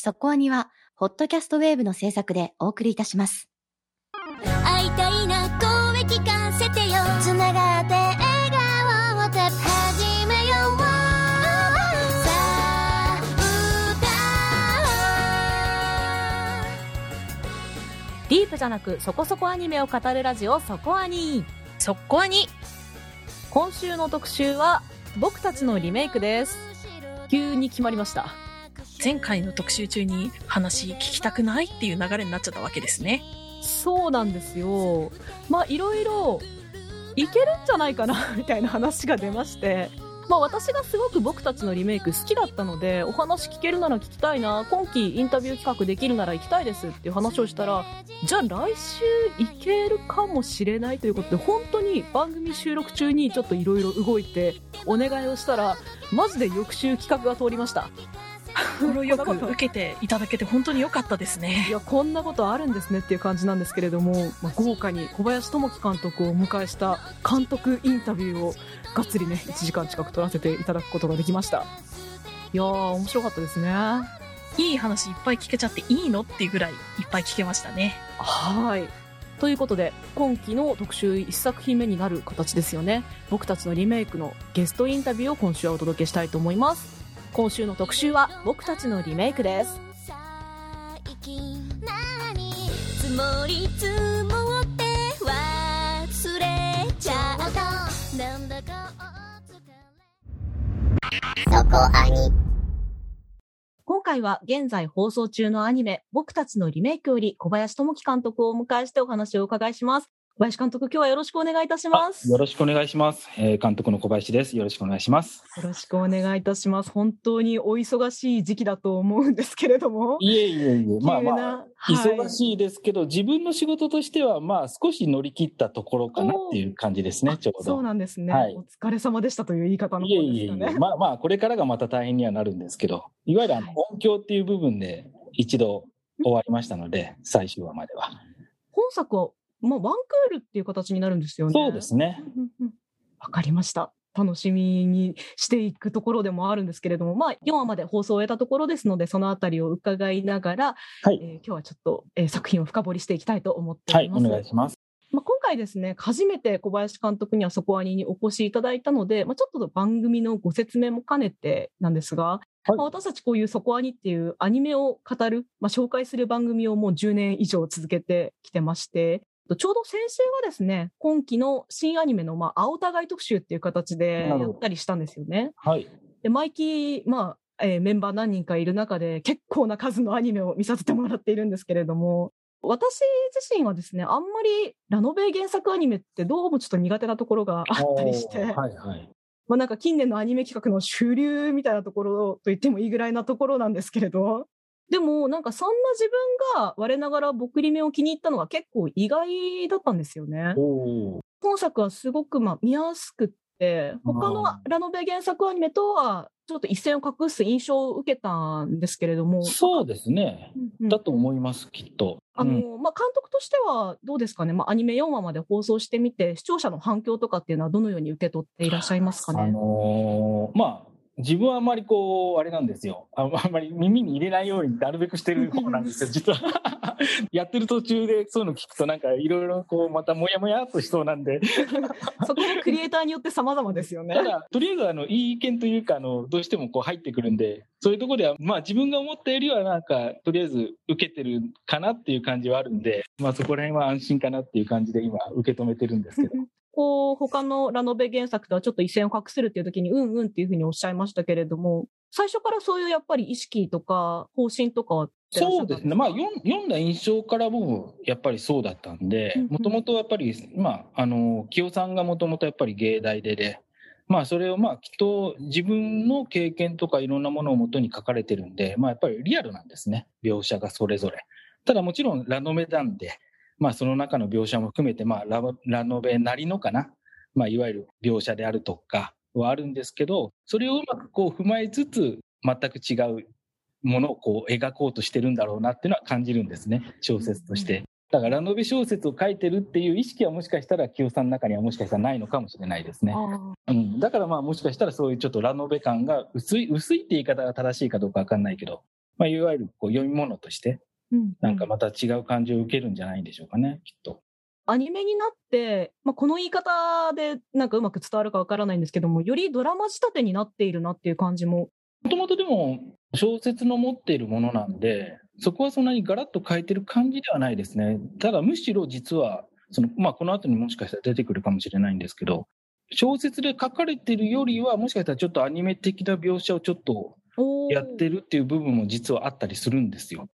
そこアニは、ホットキャストウェーブの制作でお送りいたします。会いたいな声聞かせてよ。つながって笑顔をた始めようさあディープじゃなくそこそこアニメを語るラジオそこアニそこアニ。今週の特集は僕たちのリメイクです。急に決まりました前回の特集中に話聞きたくないっていう流れになっちゃったわけですね。そうなんですよ。まあいろいろいけるんじゃないかなみたいな話が出まして。まあ私がすごく僕たちのリメイク好きだったのでお話聞けるなら聞きたいな今期インタビュー企画できるなら行きたいですっていう話をしたらじゃあ来週行けるかもしれないということで本当に番組収録中にちょっといろいろ動いてお願いをしたらマジで翌週企画が通りました。心よく受けていただけて本当に良かったですいねやこんなことあるんですねっていう感じなんですけれども、まあ、豪華に小林智樹監督をお迎えした監督インタビューをがっつりね1時間近く撮らせていただくことができました。いやー面白かったですね。いい話いっぱい聞けちゃっていいのっていうぐらいいっぱい聞けましたね。はい。ということで今期の特集1作品目になる形ですよね。僕たちのリメイクのゲストインタビューを今週はお届けしたいと思います今週の特集は僕たちのリメイクです。積もり積もって忘れちゃった。なんだかお疲れそこアニ。今回は現在放送中のアニメ、僕たちのリメイクより小林智樹監督をお迎えしてお話をお伺いします。小林監督、今日はよろしくお願いいたします。よよろしくお願いします。えー監督の小林です。よろしくお願いします。ろしくお願いいたします。本当にお忙しい時期だと思うんですけれども。いえいえいえ、まあまあ、忙しいですけど、自分の仕事としては、まあ少し乗り切ったところかなっていう感じですね、ちょうど。そうなんですね、はいお疲れ様でしたという言い方のいえ方いえいえ。まあまあ、これからがまた大変にはなるんですけど、いわゆるあのはい音響っていう部分で一度終わりましたので、最終話までは。本作は、まあ、ワンクールっていう形になるんですよね。そうですね。わかりました。楽しみにしていくところでもあるんですけれども、まあ、4話まで放送を終えたところですので、そのあたりを伺いながら、はいえー今日はちょっと、えー作品を深掘りしていきたいと思っておはい、お。願いします。まあ、今回ですね、初めて小林監督にはそこアニにお越しいただいたので、まあ、ちょっと番組のご説明も兼ねてなんですが、まあ私たちこういうそこアニっていうアニメを語る、まあ、紹介する番組をもう10年以上続けてきてまして、ちょうど先週がですね、今期の新アニメの、まあ、青互い特集っていう形でやったりしたんですよね。はい。で、毎期、まあ、えーメンバー何人かいる中で結構な数のアニメを見させてもらっているんですけれども、私自身はですね、あんまりラノベ原作アニメってどうもちょっと苦手なところがあったりして、はいはい。まあなんか近年のアニメ企画の主流みたいなところと言ってもいいぐらいなところなんですけれど、でもなんかそんな自分が我ながら僕リメを気に入ったのが結構意外だったんですよね。本作はすごくまあ見やすくって、他のあラノベ原作アニメとはちょっと一線を画す印象を受けたんですけれども。そうですね。うんうんだと思います、きっと。あの、うんまあ、監督としてはどうですかね、まあ、アニメ4話まで放送してみて、視聴者の反響とかっていうのはどのように受け取っていらっしゃいますかあね。のーまあ、自分はあんまりこう、あれなんですよ。ああんまり耳に入れないようになるべくしてる方なんですよ、実は。やってる途中でそういうの聞くとなんかいろいろこう、またもやもやっとしそうなんで。そこもクリエイターによって様々ですよね。ただ、とりあえずあの、いい意見というか、あの、どうしてもこう入ってくるんで、そういうところでは、まあ自分が思ったよりはなんか、とりあえず受けてるかなっていう感じはあるんで、まあそこら辺は安心かなっていう感じで今受け止めてるんですけど。こう、他のラノベ原作とはちょっと一線を画するっていう時に、うんうんっていうふうにおっしゃいましたけれども、最初からそういうやっぱり意識とか方針とかはそうですね。まあ、読ん読んだ印象からも、やっぱりそうだったんでもともとやっぱり、まあ、あの、清さんがもともとやっぱり芸大でで、まあ、それをまあ、きっと自分の経験とかいろんなものをもとに書かれてるんで、まあ、やっぱりリアルなんですね。描写がそれぞれ。ただもちろんラノベなんで、まあ、その中の描写も含めて、まあ、ララノベなりのかな？まあ、いわゆる描写であるとかはあるんですけど、それをうまくこう踏まえつつ、全く違うものをこう描こうとしてるんだろうなっていうのは感じるんですね、小説として。だからラノベ小説を書いてるっていう意識はもしかしたら清さんの中にはもしかしたらないのかもしれないですね。あうん、だからまあもしかしたらそういうちょっとラノベ感が薄い、薄いって言い方が正しいかどうかわかんないけど、まあ、いわゆるこう読み物として、うんなんかまた違う感じを受けるんじゃないんでしょうかね、きっと。アニメになって、まあ、この言い方でなんかうまく伝わるかわからないんですけども、よりドラマ仕立てになっているなっていう感じも。もともとでも小説の持っているものなんで、そこはそんなにガラッと変えてる感じではないですね。ただむしろ実は、そのまあ、この後にもしかしたら出てくるかもしれないんですけど、小説で書かれてるよりは、もしかしたらちょっとアニメ的な描写をちょっとやってる。るっていう部分も実はあったりするんですよ。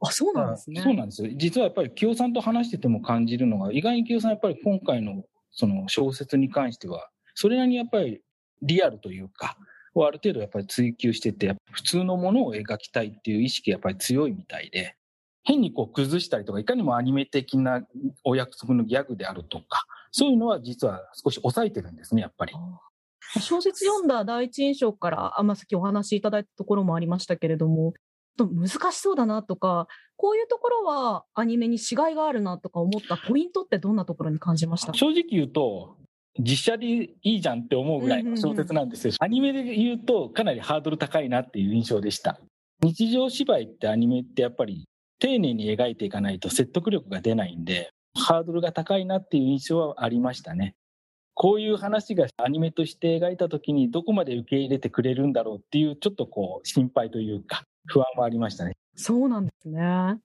あ、そうなんですね。そうなんですよ。実はやっぱり清さんと話してても感じるのが、意外に清さんやっぱり今回のその小説に関しては、それなりにやっぱりリアルというか、をある程度やっぱり追求してて、普通のものを描きたいっていう意識がやっぱり強いみたいで、変にこう崩したりとか、いかにもアニメ的なお約束のギャグであるとか、そういうのは実は少し抑えてるんですね、やっぱり。小説読んだ第一印象から、あまあ、さっきお話しいただいたところもありましたけれども、と難しそうだなとか、こういうところはアニメに違いがあるなとか思ったポイントってどんなところに感じました？正直言うと、実写でいいじゃんって思うぐらいの小説なんですよ。アニメで言うとかなりハードル高いなっていう印象でした。日常芝居ってアニメってやっぱり丁寧に描いていかないと説得力が出ないんで、ハードルが高いなっていう印象はありましたね。こういう話がアニメとして描いた時にどこまで受け入れてくれるんだろうっていうちょっとこう心配というか不安はありましたね。そうなんですね。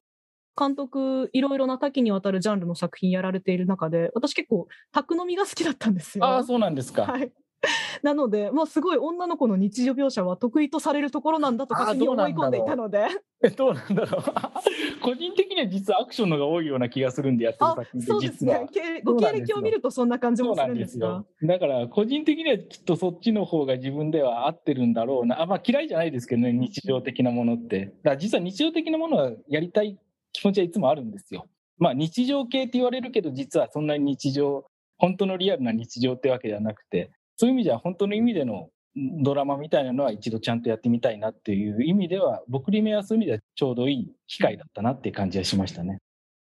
監督、いろいろな多岐にわたるジャンルの作品やられている中で、私結構、宅飲みが好きだったんですよ。ああ、そうなんですか。はい。なので、まあ、すごい女の子の日常描写は得意とされるところなんだと勝手に思い込んでいたので。えどうなんだろう。個人的には実はアクションのが多いような気がするんでやってるあ作品でそうですね。。経ご経歴を見るとそんな感じもするんですが。だから、個人的にはきっとそっちの方が自分では合ってるんだろうな。あまあ嫌いじゃないですけどね、日常的なものって。だ実は日常的なものはやりたい気持ちはいつもあるんですよ。まあ日常系って言われるけど、実はそんなに日常、本当のリアルな日常ってわけではなくて、そういう意味では本当の意味でのドラマみたいなのは一度ちゃんとやってみたいなっていう意味では、僕に目はそういう意味ではちょうどいい機会だったなっていう感じはしましたね。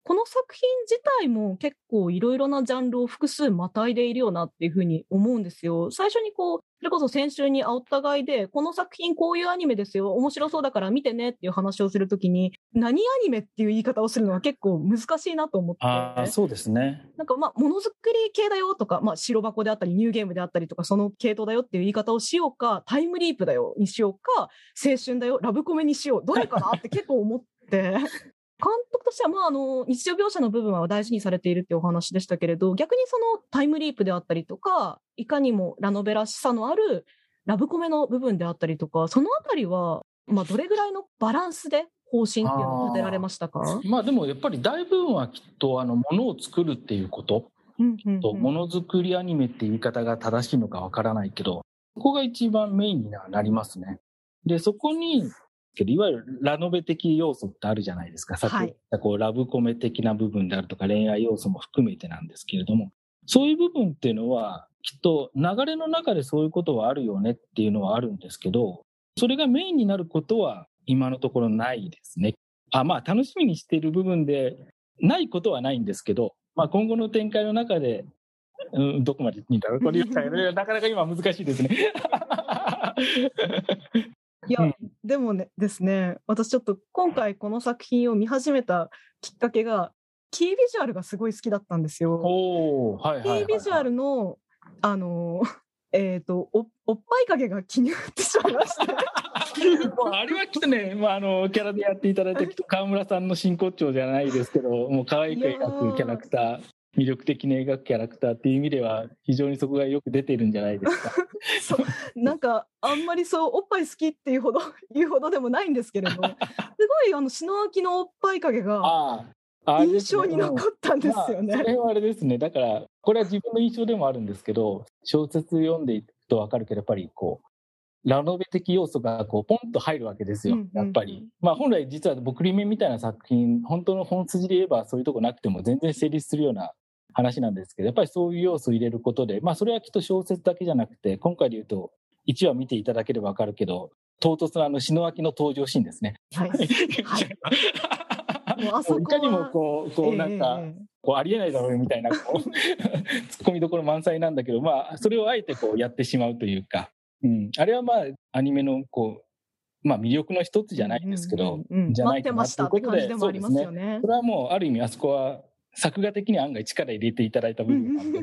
この作品自体も結構いろいろなジャンルを複数またいでいるよなっていうふうに思うんですよ。最初にこう、それこそ先週にお互いで、この作品こういうアニメですよ、面白そうだから見てねっていう話をするときに、何アニメっていう言い方をするのは結構難しいなと思って。ああ、そうですね。なんかまあ、ものづくり系だよとか、まあ、白箱であったり、ニューゲームであったりとか、その系統だよっていう言い方をしようか、タイムリープだよにしようか、青春だよ、ラブコメにしよう、どれかなって結構思って。監督としては、まあ、あの、日常描写の部分は大事にされているっていうお話でしたけれど、逆にそのタイムリープであったりとか、いかにもラノベらしさのあるラブコメの部分であったりとか、そのあたりは、まあ、どれぐらいのバランスで方針っていうのを立てられましたか？まあでもやっぱり大部分はきっとあのものを作るっていうことうんうんうんとものづくりアニメって言い方が正しいのかわからないけどここが一番メインになりますね。でそこにけどいわゆるラノベ的要素ってあるじゃないですか。さっき言ったこうラブコメ的な部分であるとか恋愛要素も含めてなんですけれどもそういう部分っていうのはきっと流れの中でそういうことはあるよねっていうのはあるんですけどそれがメインになることは今のところないですね。あまあ楽しみにしている部分でないことはないんですけど、まあ、今後の展開の中で、うん、どこまでいいんだろうこれ言ったらねなかなか今難しいですね。いや、うんでもね、ですね、私ちょっと今回この作品を見始めたきっかけが、キービジュアルがすごい好きだったんですよ。おーはいはいキはい、ービジュアルの、あの ー、えっ、とお、おっぱい影が気になってしまいました。あれはきっとね、まあ、あのキャラでやっていただいた 川村さんの真骨頂じゃないですけどもう可愛く描くキャラクター魅力的に描くキャラクターっていう意味では非常にそこがよく出てるんじゃないですか。そうなんかあんまりそうおっぱい好きっていうほど 言うほどでもないんですけれどすごいあの篠明のおっぱい影が印象に残ったんですよね。まあ、それはあれですね。だから、これは自分の印象でもあるんですけど、小説読んでいくとわかるけど、やっぱりこう、ラノベ的要素がこうポンと入るわけですよやっぱり。まあ本来実は僕リメみたいな作品、本当の本筋で言えばそういうとこなくても全然成立するような話なんですけど、やっぱりそういう要素を入れることで、まあそれはきっと小説だけじゃなくて、今回で言うと1話見ていただければわかるけど、唐突なあの篠明の登場シーンですね。はい、かにもこう、こうなんか、ええええこうありえないだろうみたいなこう ツッコミどころ満載なんだけど、まあ、それをあえてこうやってしまうというか、うん、あれはまあアニメのこうまあ魅力の一つじゃないんですけど、うんうんうんじゃないかな待ってましたって感じでもありますよね。そ。れはもうある意味あそこは作画的に案外力入れていただいた部分なんで。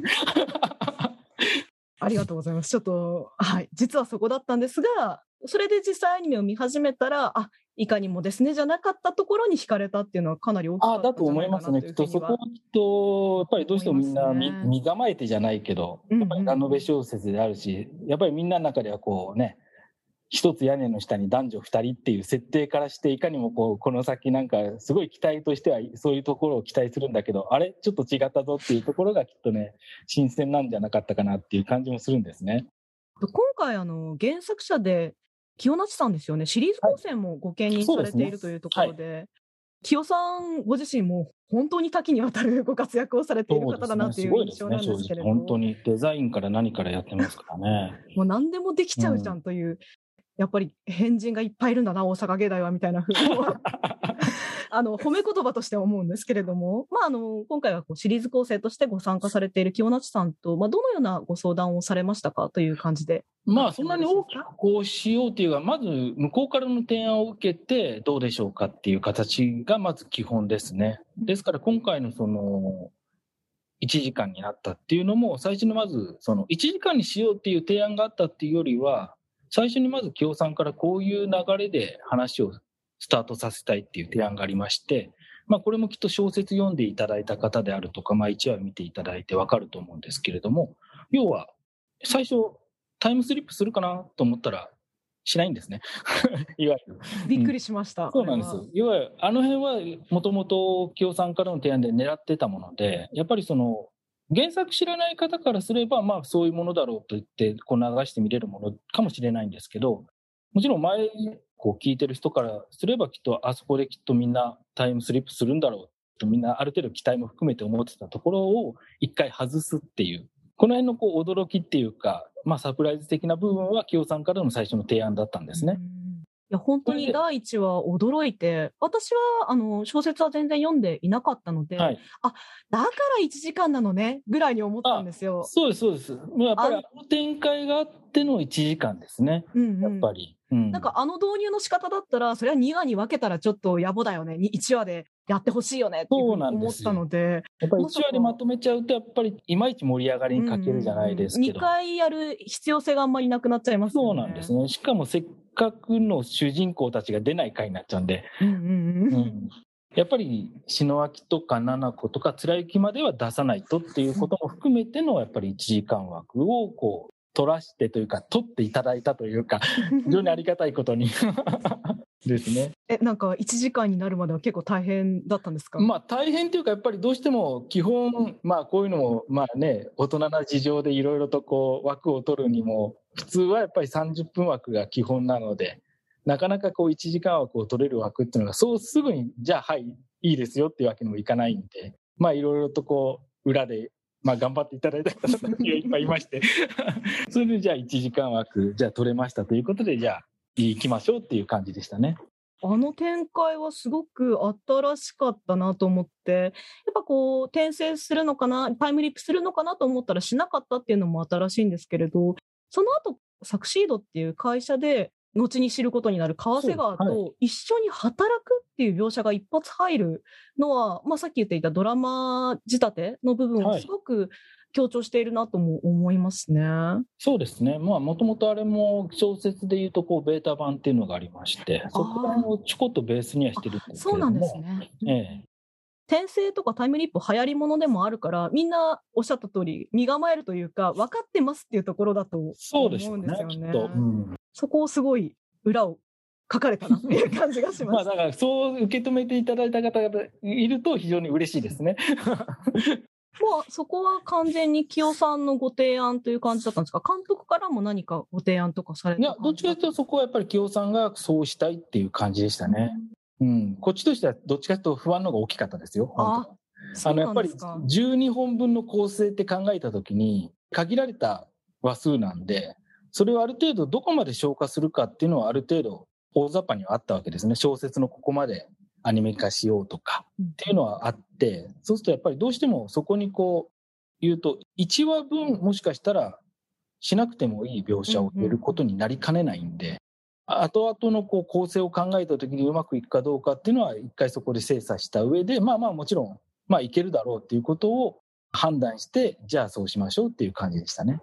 ありがとうございます。ちょっと、はい。実はそこだったんですが、それで実際アニメを見始めたら、あ、いかにもですね、じゃなかったところに惹かれたっていうのはかなり大きかっただと思いますね。きっとそこはきっと、やっぱりどうしてもみんな見,、思いますね身構えてじゃないけど、やっぱりラノベ小説であるし、やっぱりみんなの中ではこうね、一つ屋根の下に男女二人っていう設定からして、いかにもこう、この先なんか、すごい期待としては、そういうところを期待するんだけど、あれ？ちょっと違ったぞっていうところがきっとね、新鮮なんじゃなかったかなっていう感じもするんですね。今回、あの、原作者で、清夏さんですよね。シリーズ構成もご兼任されているというところで、清さんご自身も本当に多岐にわたるご活躍をされている方だなという印象なんですけれど本当にデザインから何からやってますからね。もう何でもできちゃうじゃんという、やっぱり変人がいっぱいいるんだな、大阪芸大はみたいなふうに あの、褒め言葉としては思うんですけれども、まあ、あの、今回はこうシリーズ構成としてご参加されている清夏さんと、まあ、どのようなご相談をされましたかという感じで。まあ、そんなに大きくこうしようというか、まず向こうからの提案を受けてどうでしょうかっていう形がまず基本ですね。ですから今回のその、1時間になったっていうのも、最初にまず、その1時間にしようっていう提案があったっていうよりは、最初にまず清さんからこういう流れで話をスタートさせたいっていう提案がありまして、まあこれもきっと小説読んでいただいた方であるとか、まあ1話見ていただいてわかると思うんですけれども、要は最初タイムスリップするかなと思ったらしないんですね。いわゆる。びっくりしました。そうなんですこれは。いわゆるあの辺はもともと清さんからの提案で狙ってたもので、やっぱりその原作知らない方からすれば、まあそういうものだろうと言ってこう流して見れるものかもしれないんですけど、もちろん前こう聞いてる人からすればきっとあそこできっとみんなタイムスリップするんだろうとみんなある程度期待も含めて思ってたところを一回外すっていう、この辺のこう驚きっていうか、まあサプライズ的な部分は清さんからの最初の提案だったんですね。うんや、本当に第一話驚いて、私は、あの、小説は全然読んでいなかったので、はい。だから1時間なのね、ぐらいに思ったんですよ。そうです、そうです。もうやっぱりあの展開があっての1時間ですね。うんうんやっぱり。うんなんかあの導入の仕方だったら、それは2話に分けたらちょっと野暮だよね。1話でやってほしいよねって思ったので、やっぱり1話でまとめちゃうと、やっぱりいまいち盛り上がりに欠けるじゃないですけ2ど。回やる必要性があんまりなくなっちゃいますよね。そうなんですね。しかもせっかくの主人公たちが出ない回になっちゃうんで。うんうんうん。うんやっぱり篠脇とか七子とか貫之までは出さないとっていうことも含めてのやっぱり1時間枠をこう取らしてというか取っていただいたというか 非常にありがたいことにですね。え、なんか1時間になるまでは結構大変だったんですか？まあ大変というかやっぱりどうしても基本まあこういうのもまあね大人な事情でいろいろとこう枠を取るにも普通はやっぱり30分枠が基本なのでなかなかこう1時間枠を取れる枠っていうのがそうすぐにじゃあはいいいですよっていうわけにもいかないんでまあいろいろとこう裏でまあ頑張っていただいた方たちがいっぱいいまして。それでじゃあ1時間枠じゃあ取れましたということでじゃあ行きましょうっていう感じでしたね。あの展開はすごく新しかったなと思って、やっぱこう、転生するのかな、タイムリープするのかなと思ったらしなかったっていうのも新しいんですけれど、その後、サクシードっていう会社で、後に知ることになる川瀬川と一緒に働くっていう描写が一発入るのは、まあさっき言っていたドラマ仕立ての部分をはい。すごく強調しているなとも思いますね。そうですね。まあ、もともとあれも小説で言うと、こう、ベータ版っていうのがありまして、そこら辺をちょこっとベースにはしてるんですけそうなん。ですね。ええ。転生とかタイムリープ流行りものでもあるから、みんなおっしゃった通り、身構えるというか、分かってますっていうところだと思そううでしょうねんですよ、ね。きっと。うんそこをすごい裏を書かれたなっていう感じがしま あ、ます。だから、そう受け止めていただいた方がいると非常に嬉しいですね。もうそこは完全に清さんのご提案という感じだったんですか？監督からも何かご提案とかされたいや、どっちかというとそこはやっぱり清さんがそうしたいっていう感じでしたね。うん。こっちとしてはどっちかというと不安の方が大きかったですよ。ああの、やっぱりなんですか？12本分の構成って考えたときに、限られた話数なんで、それをある程度どこまで消化するかっていうのはある程度大雑把にはあったわけですね。小説のここまでアニメ化しようとかっていうのはあって、そうするとやっぱりどうしてもそこにこう言うと、1話分もしかしたらしなくてもいい描写を入れることになりかねないんで、後々のこう構成を考えた時にうまくいくかどうかっていうのは一回そこで精査した上でまあまあもちろんまあいけるだろうっていうことを判断してじゃあそうしましょうっていう感じでしたね。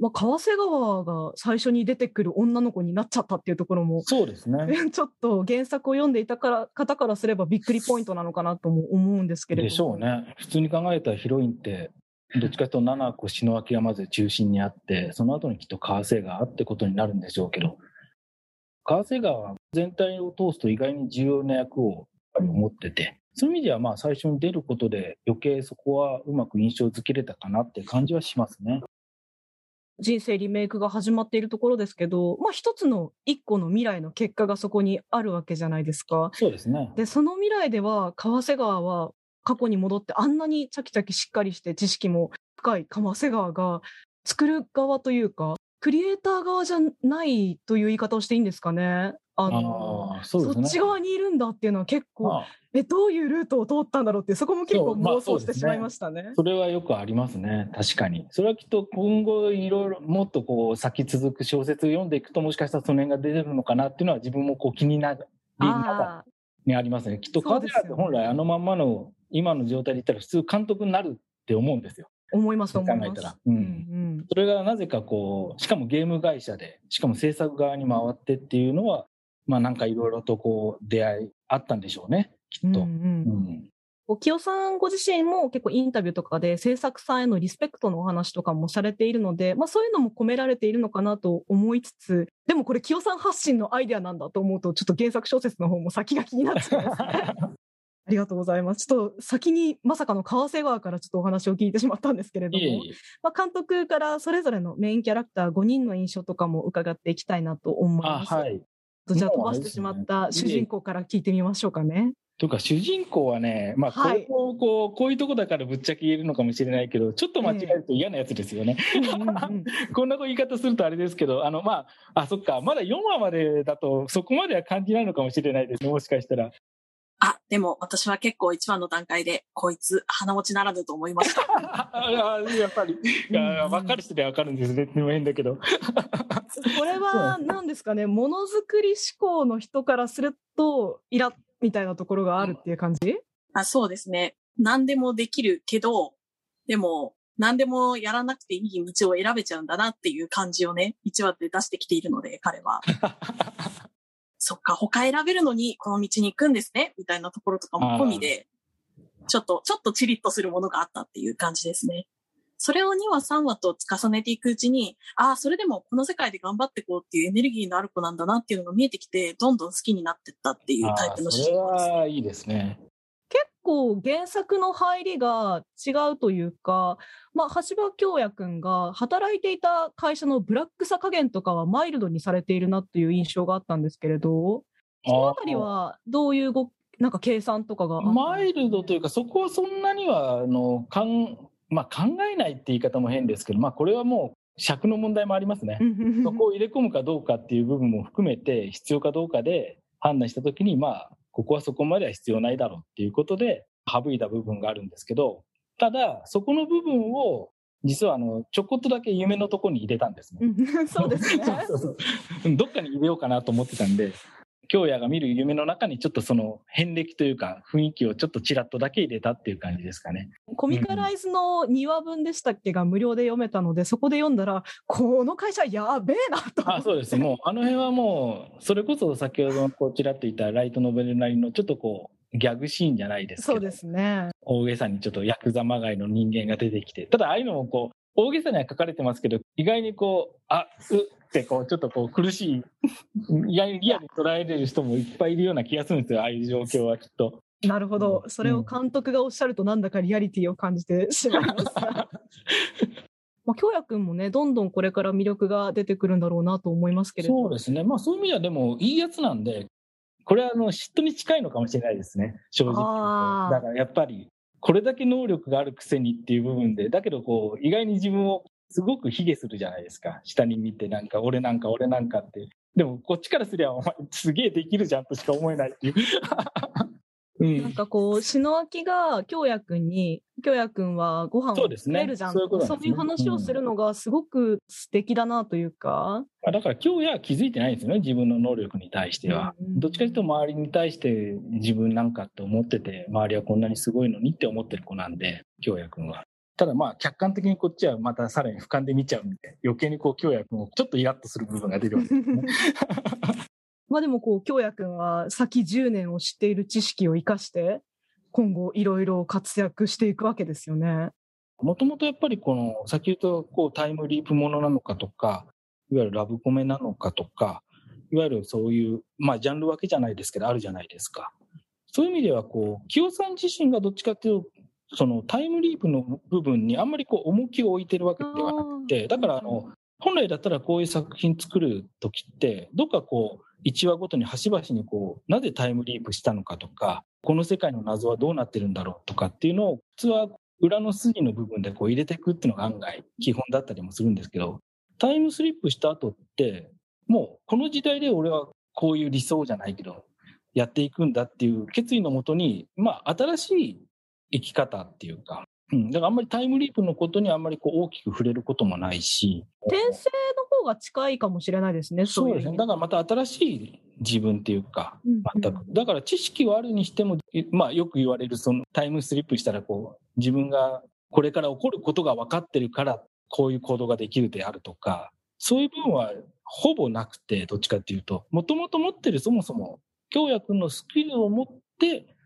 まあ、川瀬川が最初に出てくる女の子になっちゃったっていうところも、そうですね。ちょっと原作を読んでいたから方からすればびっくりポイントなのかなとも思うんですけれども。でしょうね。普通に考えたらヒロインって、どっちかというと七子篠明がまず中心にあって、その後にきっと川瀬川ってことになるんでしょうけど、川瀬川は全体を通すと意外に重要な役を持ってて、そういう意味ではまあ最初に出ることで余計そこはうまく印象づけれたかなって感じはしますね。人生リメイクが始まっているところですけど、まあ一つの一個の未来の結果がそこにあるわけじゃないですか。そうですね。で、その未来では川瀬川は過去に戻ってあんなにチャキチャキしっかりして知識も深い川瀬川が作る側というか、クリエイター側じゃないという言い方をしていいんですかね。あの、ああ、そね。そっち側にいるんだっていうのは結構、まあえ、どういうルートを通ったんだろうって、そこも結構そうまあ妄想してしまいましたね。それはよくありますね。確かに。それはきっと今後いろいろもっとこう先続く小説を読んでいくともしかしたらその辺が出てるのかなっていうのは自分もこう気になるああ、にありますね。きっとそうカズって本来あのまんまの今の状態で言ったら普通監督になるって思うんですよ。思います、考思います。えたら。う。うんんそれがなぜかこう、しかもゲーム会社で、しかも制作側に回ってっていうのは、まあなんかいろいろとこう出会いあったんでしょうね。きうん。っと。うんううんん。清さんご自身も結構インタビューとかで制作さんへのリスペクトのお話とかもされているので、まあそういうのも込められているのかなと思いつつ、でもこれ清さん発信のアイデアなんだと思うと、ちょっと原作小説の方も先が気になっちゃいますね。ありがとうございます。ちょっと先にまさかの川瀬川からちょっとお話を聞いてしまったんですけれども、いえいえ。まあ、監督からそれぞれのメインキャラクター5人の印象とかも伺っていきたいなと思いあ、ます。はい。じゃあ飛ばしてしまった主人公から聞いてみましょうかね。というか主人公はね、まあこはいれもこう、こういうとこだからぶっちゃけ言えるのかもしれないけど、ちょっと間違えると嫌なやつですよね。こんな言い方するとあれですけど、あの、まあ、あ、そっか、まだ4話までだとそこまでは感じないのかもしれないですね、もしかしたら。あ、でも私は結構一番の段階で、こいつ鼻持ちならぬと思いました。あやっぱり、いや分かる人では分かるんですね。でも変だけど。これは何ですかね、ものづくり志向の人からすると、イラッみたいなところがあるっていう感じ、あそうですね。何でもできるけど、でも、何でもやらなくていい道を選べちゃうんだなっていう感じをね、1話で出してきているので、彼は。そっか、他選べるのにこの道に行くんですね、みたいなところとかも込みで、ちょっと、ちょっとチリッとするものがあったっていう感じですね。それを2話3話と重ねていくうちに、ああ、それでもこの世界で頑張っていこうっていうエネルギーのある子なんだなっていうのが見えてきて、どんどん好きになってったっていうタイプの主それ人公です。はいいですね。結構原作の入りが違うというか、まあ、橋場京也くんが働いていた会社のブラックさ加減とかはマイルドにされているなっていう印象があったんですけれど、そのあたりはどういうご、なんか計算とかがあったんですか？マイルドというか、そこはそんなには、あの、かん、まあ、考えないって言い方も変ですけど、まあ、これはもう尺の問題もありますね。そこを入れ込むかどうかっていう部分も含めて、必要かどうかで判断したときに、まあ、ここはそこまでは必要ないだろうっていうことで、省いた部分があるんですけど、ただ、そこの部分を、実はあの、ちょこっとだけ夢のとこに入れたんですね。うん そうですね。そうそうそうどっかに入れようかなと思ってたんで、京也が見る夢の中にちょっとその遍歴というか雰囲気をちょっとちらっとだけ入れたっていう感じですかね。コミカライズの2話分でしたっけが無料で読めたので、そこで読んだら、この会社やべえなと。あそうです。もうあの辺はもう、それこそ先ほどのこうちらっと言ったライトノベルなりのちょっとこう、ギャグシーンじゃないですけど、そうですね。大げさにちょっとヤクザまがいの人間が出てきて、ただああいうのもこう、大げさには書かれてますけど、意外にこう、あ、うってこう、ちょっとこう苦しい、リアルに捉えれる人もいっぱいいるような気がするんですよ、ああいう状況はきっと。なるほど。それを監督がおっしゃるとなんだかリアリティを感じてしまいます。まあ、京也くんもね、どんどんこれから魅力が出てくるんだろうなと思いますけれど。そうですね。まあそういう意味ではでもいいやつなんで、これはあの嫉妬に近いのかもしれないですね、正直。だからやっぱり、これだけ能力があるくせにっていう部分で、だけどこう、意外に自分をすごく卑下するじゃないですか。下に見てなんか、俺なんか俺なんかって。でもこっちからすりゃ、お前すげえできるじゃんとしか思えないっていう。うんなんかこう、篠明が京也くんに、京也くんはご飯をそうですね作れるじゃんそういうことなんですねそういう話をするのがすごく素敵だなというか。まあだから今日や気づいてないんですよね、自分の能力に対しては。うんどっちかというと周りに対して自分なんかって思ってて、周りはこんなにすごいのにって思ってる子なんで、京也くんは。ただまあ客観的にこっちはまたさらに俯瞰で見ちゃうんで、余計にこう京也くんをちょっとイラッとする部分が出るわけですね。まあでもこう、京也くんは先10年を知っている知識を生かして、今後いろいろ活躍していくわけですよね。もともとやっぱりこの、先言うとこうタイムリープものなのかとか、いわゆるラブコメなのかとか、いわゆるそういう、まあジャンル分けじゃないですけど、あるじゃないですか。そういう意味では、こう、清さん自身がどっちかっていうと、そのタイムリープの部分にあんまりこう重きを置いてるわけではなくて、だからあの、本来だったらこういう作品作るときって、どっかこう、1話ごとに端々にこう、なぜタイムリープしたのかとか、この世界の謎はどうなってるんだろうとかっていうのを、普通は裏の筋の部分でこう入れていくっていうのが案外基本だったりもするんですけど、タイムスリップした後って、もうこの時代で俺はこういう理想じゃないけど、やっていくんだっていう決意のもとに、まあ新しい生き方っていうか、うん、だからあんまりタイムリープのことにあんまりこう大きく触れることもないし、転生の方が近いかもしれないですね。そうですね。だかからまた新しい自分っていうか、うん全く。だから知識はあるにしても、いまあよく言われるそのタイムスリップしたらこう、自分がこれから起こることが分かってるから、こういう行動ができるであるとか、そういう部分はほぼなくて、どっちかっていうと、もともと持ってるそもそも、京也君のスキルを持って、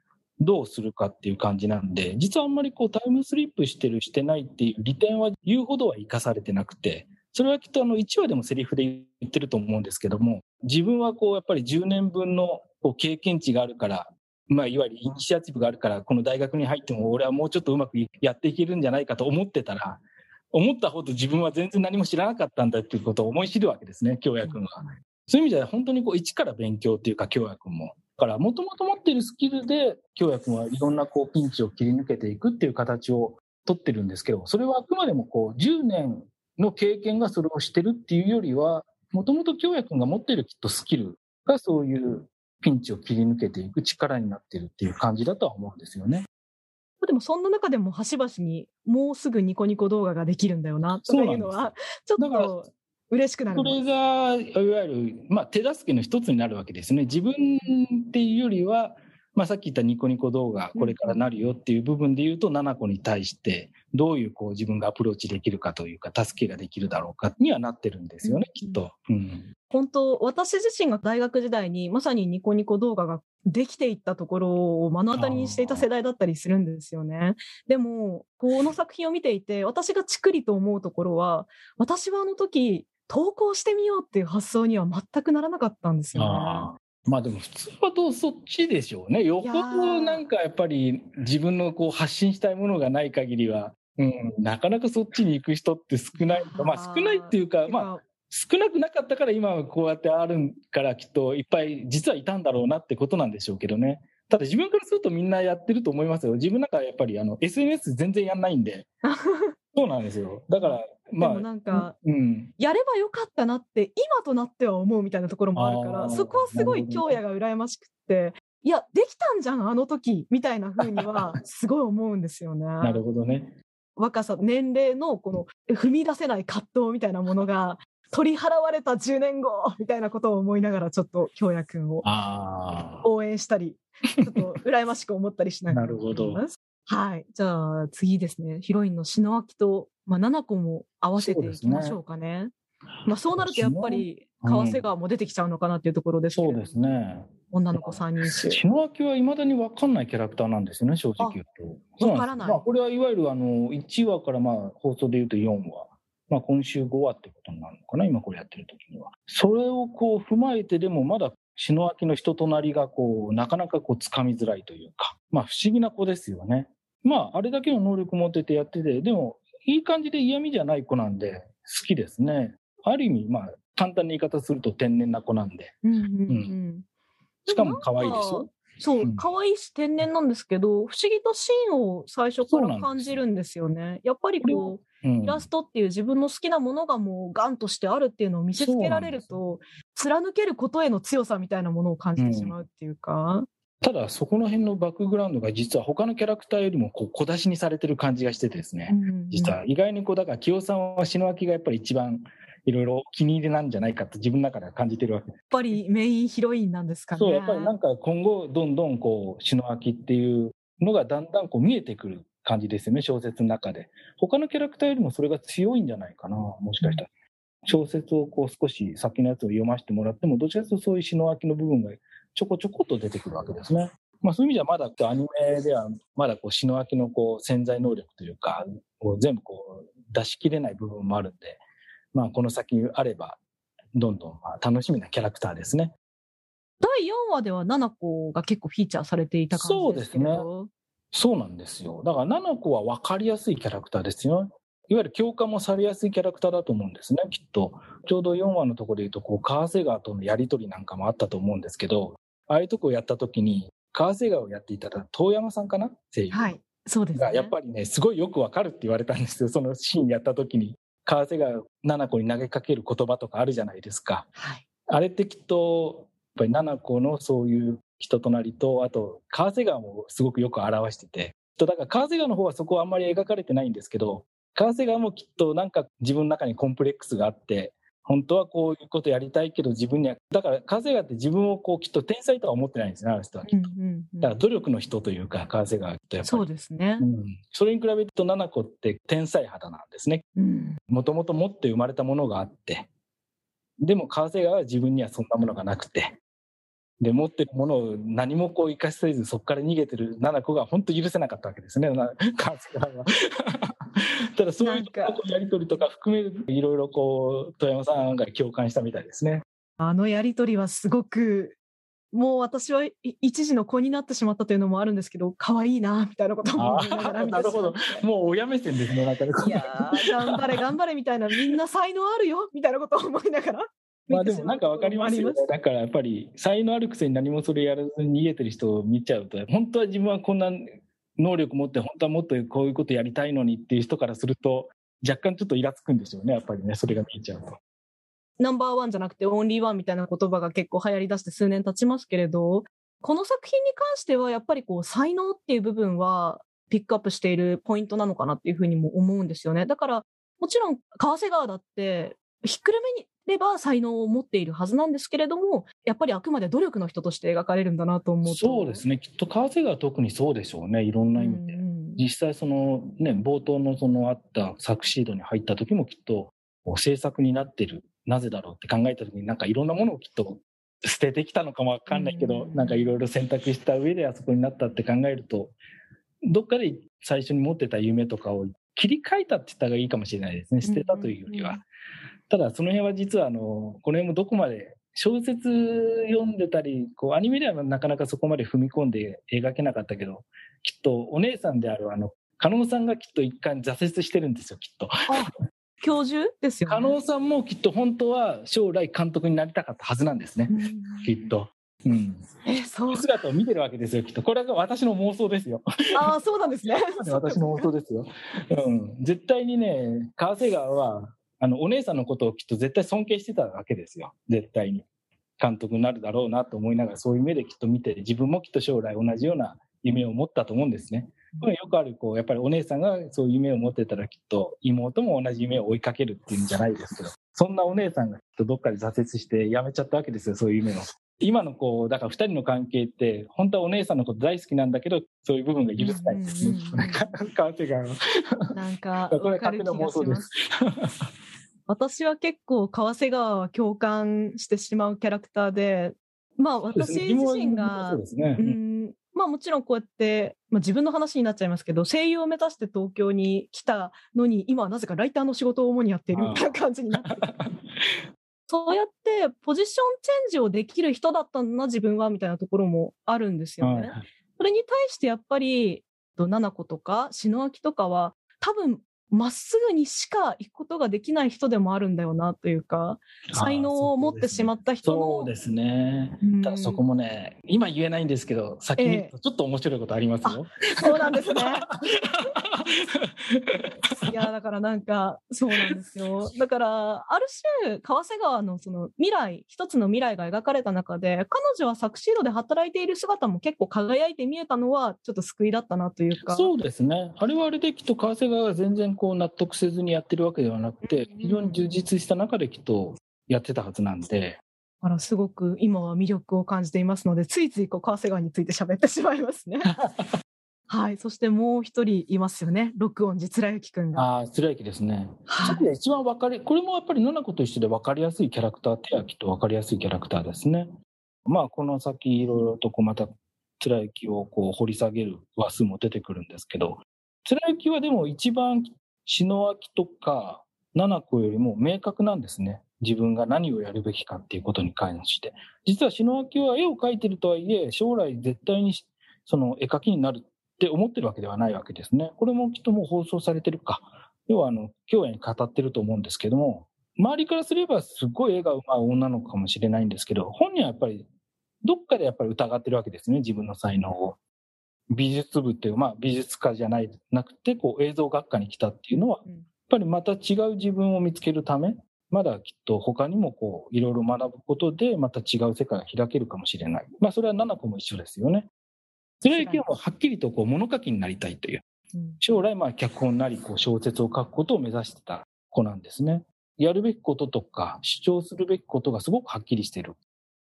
どうするかっていう感じなんで、実はあんまりこうタイムスリップしてるしてないっていう利点は言うほどは生かされてなくて、それはきっとあの1話でもセリフで言ってると思うんですけども、自分はこうやっぱり10年分のこう経験値があるから、まあいわゆるイニシアチブがあるから、この大学に入っても俺はもうちょっとうまくやっていけるんじゃないかと思ってたら、思ったほど自分は全然何も知らなかったんだっていうことを思い知るわけですね、京也君は。そういう意味では本当にこう一から勉強っていうか、京也君も。だから、もともと持ってるスキルで、京也君はいろんなこうピンチを切り抜けていくっていう形を取ってるんですけど、それはあくまでもこう10年の経験がそれをしてるっていうよりは、もともと京也君が持ってるきっとスキルがそういうピンチを切り抜けていく力になってるっていう感じだとは思うんですよね。でもそんな中でも端々にもうすぐニコニコ動画ができるんだよなとかいうのは、ちょっと嬉しくなるこれが、いわゆる、まあ、手助けの一つになるわけですね。自分っていうよりは、まあ、さっき言ったニコニコ動画、これからなるよっていう部分で言うと、七子に対して、どういうこう自分がアプローチできるかというか、助けができるだろうかにはなってるんですよね、うんきっと。うん。本当、私自身が大学時代にまさにニコニコ動画ができていったところを目の当たりにしていた世代だったりするんですよね。でも、この作品を見ていて、私がチクリと思うところは、私はあの時、投稿してみようっていう発想には全くならなかったんですよね。まあでも普通はどうそっちでしょうね。よっぽいやどーなんかやっぱり自分のこう発信したいものがない限りは、うん、なかなかそっちに行く人って少ない。まあ少ないっていうか、まああ、少なくなかったから今はこうやってあるからきっといっぱい実はいたんだろうなってことなんでしょうけどね。ただ自分からするとみんなやってると思いますよ。自分なんかやっぱりあの SNS 全然やんないんで。そうなんですよ。だから、まあ。でもなんか、うん。やればよかったなって今となっては思うみたいなところもあるから、そこはすごい京也が羨ましくって、いや、できたんじゃん、あの時、みたいな風には、すごい思うんですよね。なるほどね。若さ、年齢のこの踏み出せない葛藤みたいなものが、取り払われた10年後 みたいなことを思いながら、ちょっと京也くんを。応援したり、ちょっと羨ましく思ったりしながら。なるほど。はい。じゃあ次ですね。ヒロインの篠明と、まあ、七子も合わせていきましょうかね。まあそうなるとやっぱり、うん川瀬川も出てきちゃうのかなっていうところですけれどそうですね。女の子3人衆。篠明はいまだに分かんないキャラクターなんですよね、正直言うと。そうわからないまあ、これはいわゆるあの1話からまあ放送で言うと4話。まあ、今週5話ってことになるのかな、今これやってる時には。それをこう踏まえてでもまだ篠明の人となりがこう、なかなかこう掴みづらいというか、まあ不思議な子ですよね。まああれだけの能力持っててやってて、でもいい感じで嫌味じゃない子なんで好きですね。ある意味、まあ簡単に言い方すると天然な子なんで。うんうんうん。しかも可愛いですよ。そうう、ん可愛いし天然なんですけど、不思議と芯を最初から感じるんですよね。やっぱりこう、うんイラストっていう自分の好きなものがもうガンとしてあるっていうのを見せつけられると、貫けることへの強さみたいなものを感じてしまうっていうか、ただそこの辺のバックグラウンドが実は他のキャラクターよりもこう小出しにされてる感じがしててですね、実は意外にこうだから清さんは篠明がやっぱり一番いろいろ気に入りなんじゃないかと自分の中では感じてるわけ。やっぱりメインヒロインなんですかね。そう、やっぱりなんか今後どんどんこう篠明っていうのがだんだんこう見えてくる感じですよね、小説の中で。他のキャラクターよりもそれが強いんじゃないかな、もしかしたら。小説をこう少し先のやつを読ませてもらっても、どちらかというとそういう篠明の部分がちょこちょこっと出てくるわけですね。まあそういう意味ではまだアニメではまだこう篠明のこう潜在能力というか、こう全部こう出し切れない部分もあるんで、まあこの先あれば、どんどんまあ楽しみなキャラクターですね。第4話では七子が結構フィーチャーされていた感じですけどそうそうなんですよ。だから、七子は分かりやすいキャラクターですよ。いわゆる共感もされやすいキャラクターだと思うんですね、きっと。ちょうど4話のところで言うと、こう、川瀬川とのやりとりなんかもあったと思うんですけど、ああいうとこをやったときに、川瀬川をやっていたら、遠山さんかな？声優。はい。そうですね。が、やっぱりね、すごいよくわかるって言われたんですよ。そのシーンやったときに、川瀬川、七子に投げかける言葉とかあるじゃないですか。はい。あれってきっと、やっぱり七子のそういう人となりと、あと、川瀬川もすごくよく表してて、だから川瀬川の方はそこはあんまり描かれてないんですけど、川瀬川もきっとなんか自分の中にコンプレックスがあって、本当はこういうことやりたいけど自分には、だから川瀬川って自分をこうきっと天才とは思ってないんですね、あの人はきっと。うんうんうんだから努力の人というか、川瀬川とやっぱり。そうですねう。ん、それに比べると七子って天才肌なんですね。うん。もともと持って生まれたものがあって、でも川瀬川は自分にはそんなものがなくて、で、持ってるものを何もこう生かしせず、そこから逃げてる七子が本当許せなかったわけですね、な 川瀬川は。ただそういうやりとりとか含める、いろいろこう、富山さんが共感したみたいですね。あのやりとりはすごく、もう私はい一時の子になってしまったというのもあるんですけど、可愛いな、みたいなことも思いながら見てなるほどもう親目線ですね、なん。いやー、頑張れ、頑張れみたいな、みんな才能あるよみたいなことを思いながら。まあでもなんかわかりますよね。だからやっぱり才能あるくせに何もそれやらずに逃げてる人を見ちゃうと、本当は自分はこんな能力持って、本当はもっとこういうことやりたいのにっていう人からすると、若干ちょっとイラつくんでしょうね、やっぱりね、それが見えちゃうと。ナンバーワンじゃなくてオンリーワンみたいな言葉が結構流行り出して数年経ちますけれど、この作品に関してはやっぱりこう才能っていう部分はピックアップしているポイントなのかなっていうふうにも思うんですよね。だからもちろん川瀬川だってひっくるめれば才能を持っているはずなんですけれども、やっぱりあくまで努力の人として描かれるんだなと思うと。そうですね、きっと川瀬川は特にそうでしょうね、いろんな意味で。うんうん実際そのね、冒頭のそのあった作シードに入った時もきっと制作になってる、なぜだろうって考えた時になんかいろんなものをきっと捨ててきたのかもわかんないけど、うんなんかいろいろ選択した上であそこになったって考えると、どっかで最初に持ってた夢とかを切り替えたって言った方がいいかもしれないですね。捨てたというよりは。うんうんただその辺は実はあの、この辺もどこまで小説読んでたり、こうアニメではなかなかそこまで踏み込んで描けなかったけど、きっとお姉さんであるあの、加納さんがきっと一回挫折してるんですよ、きっと。教授ですよね。加納さんもきっと本当は将来監督になりたかったはずなんですね、うんきっと。うん。え、そう。姿を見てるわけですよ、きっと。これが私の妄想ですよ。ああ、そうなんですね。私の妄想ですよ。うん。絶対にね、川瀬川は、あの、お姉さんのことをきっと絶対尊敬してたわけですよ。絶対に。監督になるだろうなと思いながら、そういう目できっと見て、自分もきっと将来同じような夢を持ったと思うんですね。これよくある、こう、やっぱりお姉さんがそういう夢を持ってたらきっと妹も同じ夢を追いかけるっていうんじゃないですけど、そんなお姉さんがきっとどっかで挫折して辞めちゃったわけですよ、そういう夢を。今のこう、だから二人の関係って、本当はお姉さんのこと大好きなんだけど、そういう部分が許せないんですねうんうんうん。川瀬川は。なんか、これ勝手な妄想します。私は結構、川瀬川は共感してしまうキャラクターで、まあ私自身がそう、ん。ん、まあもちろんこうやって、まあ自分の話になっちゃいますけど、声優を目指して東京に来たのに、今はなぜかライターの仕事を主にやっているみたいな感じになってそうやってポジションチェンジをできる人だったんだな、自分は、みたいなところもあるんですよね。はいそれに対してやっぱり、と七子とか篠明とかは、多分まっすぐにしか行くことができない人でもあるんだよなというか、才能を持ってしまった人の。そうですね。うんただそこもね、今言えないんですけど、先にちょっと面白いことありますよ。そうなんですね。いや、だからなんか、そうなんですよ。だから、ある種、川瀬川のその未来、一つの未来が描かれた中で、彼女はサクシードで働いている姿も結構輝いて見えたのは、ちょっと救いだったなというか。そうですね。あれはあれできっと為替側が全然こう納得せずにやってるわけではなくてうん、非常に充実した中できっとやってたはずなんで、あら、すごく今は魅力を感じていますので、ついついこう、川瀬川について喋ってしまいますね。はい。そしてもう一人いますよね。録音実来之くんが。ああ、つらいきですね。はい一番わかり、これもやっぱり野中と一緒で分かりやすいキャラクター、手焼きと分かりやすいキャラクターですね。まあ、この先いろいろとこうまた、つらいきをこう掘り下げる話数も出てくるんですけど、つらいきはでも一番、篠明とか、七子よりも明確なんですね。自分が何をやるべきかっていうことに関して。実は篠明は絵を描いてるとはいえ、将来絶対にその絵描きになるって思ってるわけではないわけですね。これもきっともう放送されてるか。要はあの、京也に語ってると思うんですけども、周りからすればすごい絵が上手い女の子かもしれないんですけど、本人はやっぱり、どっかでやっぱり疑ってるわけですね、自分の才能を。美術部っていう、まあ美術家じゃない、なくて、こう映像学科に来たっていうのは、やっうんぱりまた違う自分を見つけるため、まだきっと他にもこう、いろいろ学ぶことで、また違う世界が開けるかもしれない。まあそれは七子も一緒ですよね。それはもうはっきりとこう物書きになりたいという。うん将来まあ脚本なりこう小説を書くことを目指してた子なんですね。やるべきこととか主張するべきことがすごくはっきりしている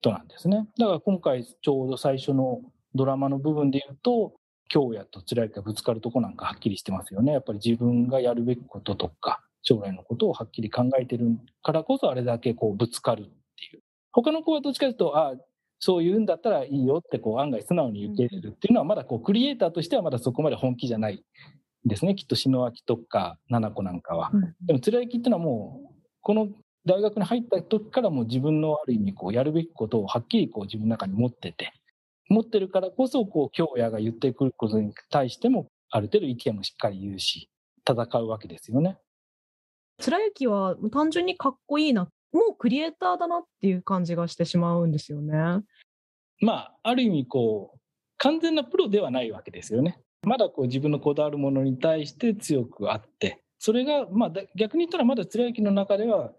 人なんですね。だから今回ちょうど最初のドラマの部分で言うと、京也と辛いがぶつかるとこなんかはっきりしてますよね。やっぱり自分がやるべきこととか、将来のことをはっきり考えてるからこそあれだけこうぶつかるっていう。他の子はどっちかというと、ああ、そう言うんだったらいいよってこう案外素直に受け入れるっていうのはまだこうクリエイターとしてはまだそこまで本気じゃないですね。きっと篠明とか七子なんかは。うんでも貫之っていうのはもう、この大学に入った時からもう自分のある意味こうやるべきことをはっきりこう自分の中に持ってて、持ってるからこそこう京也が言ってくることに対してもある程度意見もしっかり言うし、戦うわけですよね。貫之は単純にかっこいいな、もうクリエイターだなっていう感じがしてしまうんですよね。まあ、ある意味こう、完全なプロではないわけですよね。まだこう自分のこだわるものに対して強くあって、それが、まあだ逆に言ったらまだ貫之の中では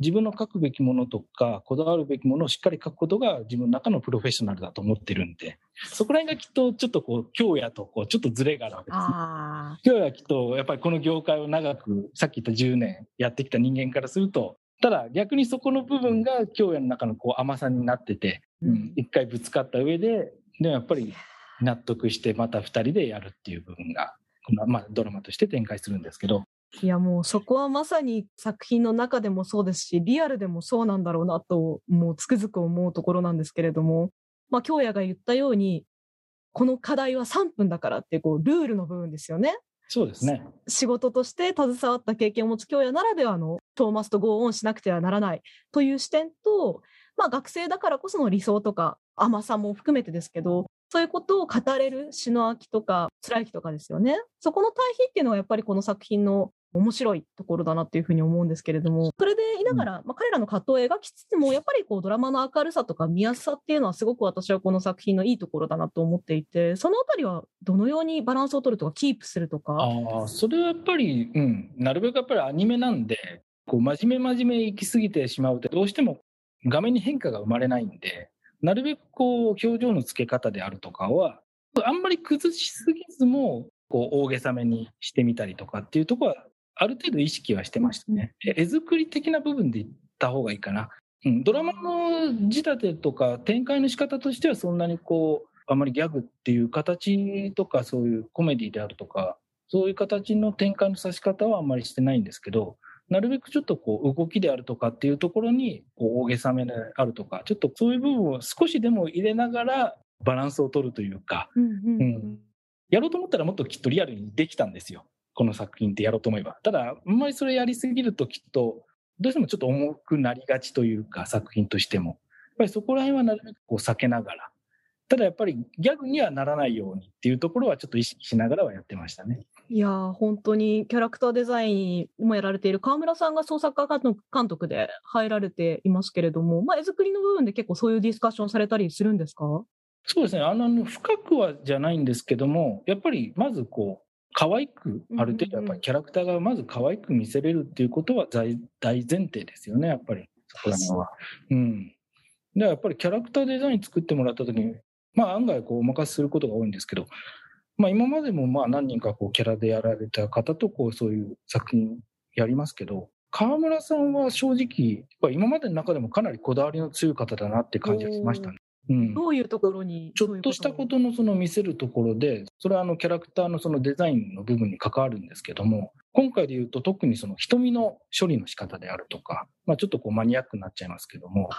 自分の書くべきものとか、こだわるべきものをしっかり書くことが自分の中のプロフェッショナルだと思ってるんで、そこら辺がきっとちょっとこう、京也とこう、ちょっとズレがあるわけです。ね。あ京也はきっとやっぱりこの業界を長く、さっき言った10年やってきた人間からすると、ただ逆にそこの部分が京也の中のこう甘さになってて、うん、一回ぶつかった上で、でもやっぱり納得してまた二人でやるっていう部分が、このまあ、ドラマとして展開するんですけど、いやもうそこはまさに作品の中でもそうですし、リアルでもそうなんだろうなと、もうつくづく思うところなんですけれども、まあ、京也が言ったように、この課題は3分だからっていうこうルールの部分ですよね。そうですね。仕事として携わった経験を持つ京也ならではのトーマスとゴーオンしなくてはならないという視点と、まあ学生だからこその理想とか甘さも含めてですけど、そういうことを語れる篠明とか貫之とかですよね。そこの対比っていうのはやっぱりこの作品の面白いところだなっていうふうに思うんですけれども、それでいながら、まあ、彼らの葛藤を描きつつも、やっぱりこうドラマの明るさとか見やすさっていうのはすごく私はこの作品のいいところだなと思っていて、そのあたりはどのようにバランスを取るとかキープするとか？ああ、それはやっぱり、うん、なるべくやっぱりアニメなんで、こう真面目真面目行き過ぎてしまうと、どうしても画面に変化が生まれないんで、なるべくこう表情の付け方であるとかは、あんまり崩しすぎずも、こう大げさめにしてみたりとかっていうところは、ある程度意識はしてましたね。え絵作り的な部分で言った方がいいかな。うん、ドラマの仕立てとか展開の仕方としてはそんなにこう、あまりギャグっていう形とかそういうコメディであるとか、そういう形の展開のさし方はあんまりしてないんですけど、なるべくちょっとこう動きであるとかっていうところにこう大げさめであるとか、ちょっとそういう部分を少しでも入れながらバランスを取るというか、うんうんうんやろうと思ったらもっときっとリアルにできたんですよ。この作品ってやろうと思えば。ただ、あんまりそれやりすぎるときっと、どうしてもちょっと重くなりがちというか、作品としても。やっぱりそこら辺はなるべくこう避けながら。ただやっぱりギャグにはならないようにっていうところはちょっと意識しながらはやってましたね。いやー、本当にキャラクターデザインもやられている川村さんが創作家監督で入られていますけれども、まあ、絵作りの部分で結構そういうディスカッションされたりするんですか？そうですね。あの、深くはじゃないんですけども、やっぱりまずこう、可愛く、ある程度やっぱりキャラクターがまず可愛く見せれるっていうことは大大前提ですよね、やっぱり。そこら辺は。うん。で、やっぱりキャラクターデザイン作ってもらった時に、まあ案外こうお任せすることが多いんですけど、まあ今までもまあ何人かこうキャラでやられた方とこうそういう作品やりますけど、川村さんは正直、やっぱ今までの中でもかなりこだわりの強い方だなって感じがしましたね。うん。どういうところにちょっとしたことのその見せるところで、それはあのキャラクターのそのデザインの部分に関わるんですけども、今回で言うと特にその瞳の処理の仕方であるとか、まあちょっとこうマニアックになっちゃいますけども、